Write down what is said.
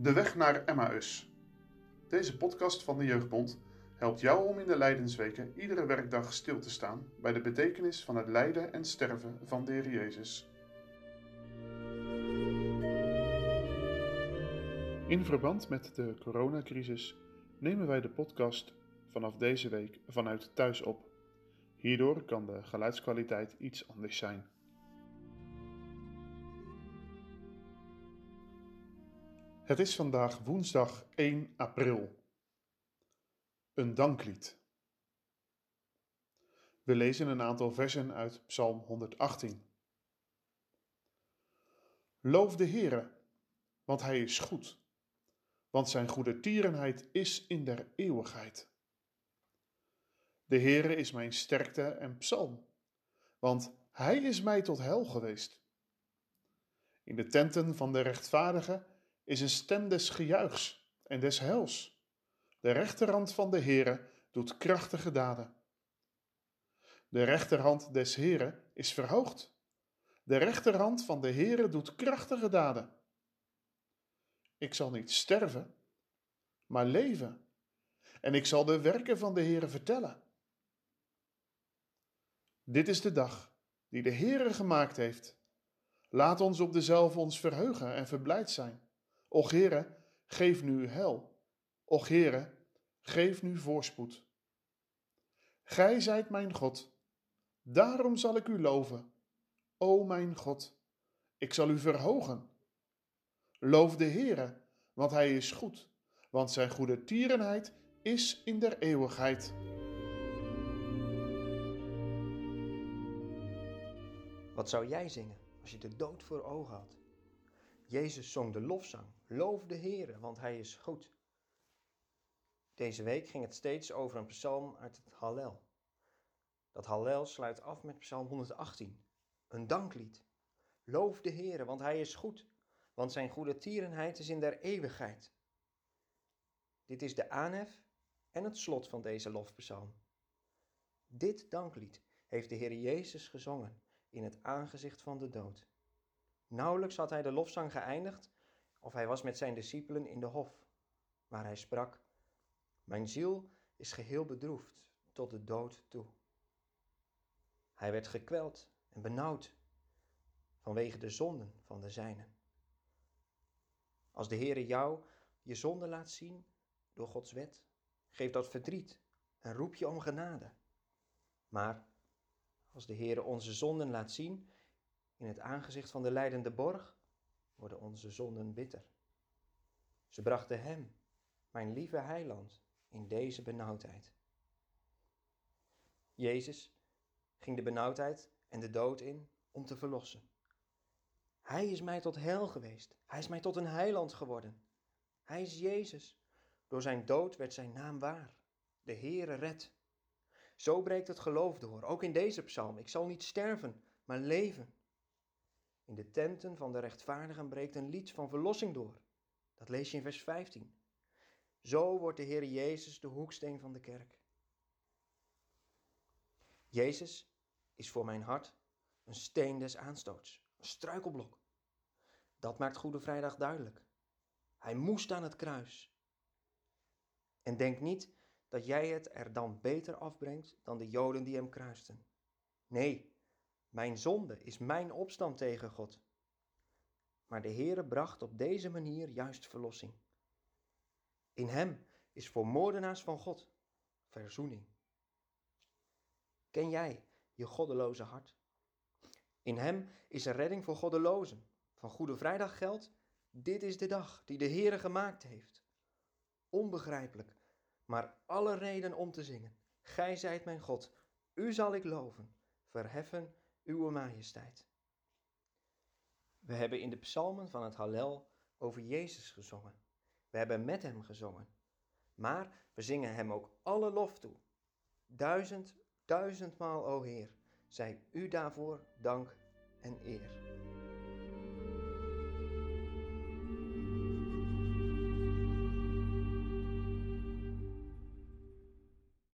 De weg naar Emmaus. Deze podcast van de Jeugdbond helpt jou om in de Lijdensweken iedere werkdag stil te staan bij de betekenis van het lijden en sterven van de Jezus. In verband met de coronacrisis nemen wij de podcast vanaf deze week vanuit thuis op. Hierdoor kan de geluidskwaliteit iets anders zijn. Het is vandaag woensdag 1 april. Een danklied. We lezen een aantal versen uit Psalm 118. Loof de Heere, want Hij is goed, want Zijn goede tierenheid is in der eeuwigheid. De Heere is mijn sterkte en psalm, want Hij is mij tot hel geweest. In de tenten van de rechtvaardigen is een stem des gejuichs en des hels. De rechterhand van de Heere doet krachtige daden. De rechterhand des Heere is verhoogd. De rechterhand van de Heere doet krachtige daden. Ik zal niet sterven, maar leven, en ik zal de werken van de Heere vertellen. Dit is de dag die de Heere gemaakt heeft. Laat ons op dezelfde ons verheugen en verblijd zijn. Och Heere, geef nu hel. Och Heere, geef nu voorspoed. Gij zijt mijn God, daarom zal ik u loven. O mijn God, ik zal u verhogen. Loof de Heere, want hij is goed, want zijn goede tierenheid is in der eeuwigheid. Wat zou jij zingen als je de dood voor ogen had? Jezus zong de lofzang. Loof de Heere, want Hij is goed. Deze week ging het steeds over een psalm uit het Hallel. Dat Hallel sluit af met psalm 118, een danklied. Loof de Heere, want Hij is goed, want Zijn goede tierenheid is in der eeuwigheid. Dit is de aanhef en het slot van deze lofpsalm. Dit danklied heeft de Heer Jezus gezongen in het aangezicht van de dood. Nauwelijks had hij de lofzang geëindigd of hij was met zijn discipelen in de hof, waar hij sprak: Mijn ziel is geheel bedroefd tot de dood toe. Hij werd gekweld en benauwd vanwege de zonden van de zijnen. Als de Heere jou je zonde laat zien door Gods wet, geef dat verdriet en roep je om genade. Maar als de Heere onze zonden laat zien in het aangezicht van de lijdende borg worden onze zonden bitter. Ze brachten Hem, mijn lieve heiland, in deze benauwdheid. Jezus ging de benauwdheid en de dood in om te verlossen. Hij is mij tot heil geweest. Hij is mij tot een heiland geworden. Hij is Jezus. Door zijn dood werd zijn naam waar. De Heere redt. Zo breekt het geloof door, ook in deze psalm. Ik zal niet sterven, maar leven. In de tenten van de rechtvaardigen breekt een lied van verlossing door. Dat lees je in vers 15. Zo wordt de Heer Jezus de hoeksteen van de kerk. Jezus is voor mijn hart een steen des aanstoots, een struikelblok. Dat maakt Goede Vrijdag duidelijk. Hij moest aan het kruis. En denk niet dat jij het er dan beter afbrengt dan de Joden die hem kruisten. Nee, mijn zonde is mijn opstand tegen God. Maar de Heere bracht op deze manier juist verlossing. In Hem is voor moordenaars van God verzoening. Ken jij je goddeloze hart? In Hem is er redding voor goddelozen. Van Goede Vrijdag geldt, dit is de dag die de Heere gemaakt heeft. Onbegrijpelijk, maar alle reden om te zingen. Gij zijt mijn God, u zal ik loven, verheffen uwe majesteit. We hebben in de psalmen van het Hallel over Jezus gezongen. We hebben met hem gezongen. Maar we zingen hem ook alle lof toe. Duizend, duizendmaal, o Heer, zij u daarvoor dank en eer.